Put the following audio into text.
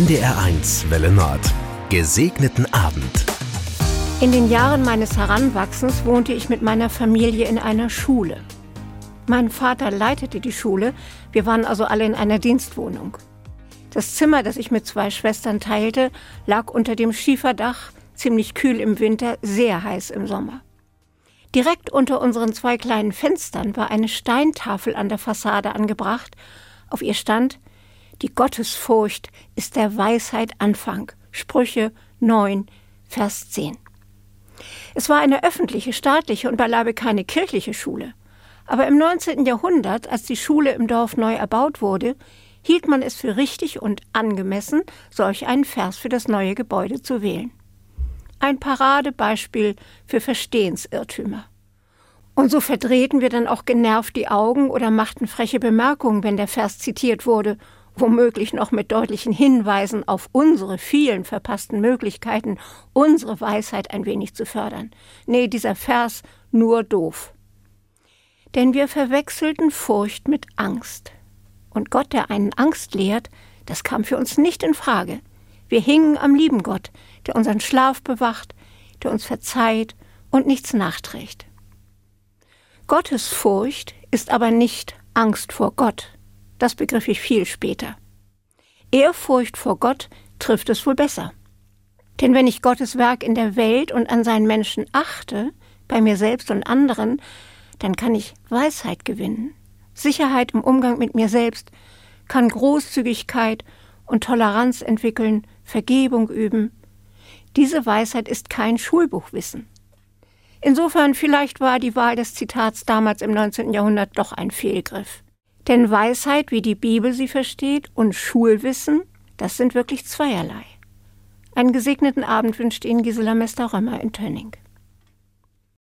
NDR1 Welle Nord. Gesegneten Abend. In den Jahren meines Heranwachsens wohnte ich mit meiner Familie in einer Schule. Mein Vater leitete die Schule, wir waren also alle in einer Dienstwohnung. Das Zimmer, das ich mit zwei Schwestern teilte, lag unter dem Schieferdach, ziemlich kühl im Winter, sehr heiß im Sommer. Direkt unter unseren zwei kleinen Fenstern war eine Steintafel an der Fassade angebracht. Auf ihr stand Die Gottesfurcht ist der Weisheit Anfang. Sprüche 9, Vers 10. Es war eine öffentliche, staatliche und beileibe keine kirchliche Schule. Aber im 19. Jahrhundert, als die Schule im Dorf neu erbaut wurde, hielt man es für richtig und angemessen, solch einen Vers für das neue Gebäude zu wählen. Ein Paradebeispiel für Verstehensirrtümer. Und so verdrehten wir dann auch genervt die Augen oder machten freche Bemerkungen, wenn der Vers zitiert wurde, womöglich noch mit deutlichen Hinweisen auf unsere vielen verpassten Möglichkeiten, unsere Weisheit ein wenig zu fördern. Nee, dieser Vers nur doof. Denn wir verwechselten Furcht mit Angst. Und Gott, der einen Angst lehrt, das kam für uns nicht in Frage. Wir hingen am lieben Gott, der unseren Schlaf bewacht, der uns verzeiht und nichts nachträgt. Gottes Furcht ist aber nicht Angst vor Gott. Das begriff ich viel später. Ehrfurcht vor Gott trifft es wohl besser. Denn wenn ich Gottes Werk in der Welt und an seinen Menschen achte, bei mir selbst und anderen, dann kann ich Weisheit gewinnen, Sicherheit im Umgang mit mir selbst, kann Großzügigkeit und Toleranz entwickeln, Vergebung üben. Diese Weisheit ist kein Schulbuchwissen. Insofern vielleicht war die Wahl des Zitats damals im 19. Jahrhundert doch ein Fehlgriff. Denn Weisheit, wie die Bibel sie versteht, und Schulwissen, das sind wirklich zweierlei. Einen gesegneten Abend wünscht Ihnen Gisela Mester-Römer in Tönning.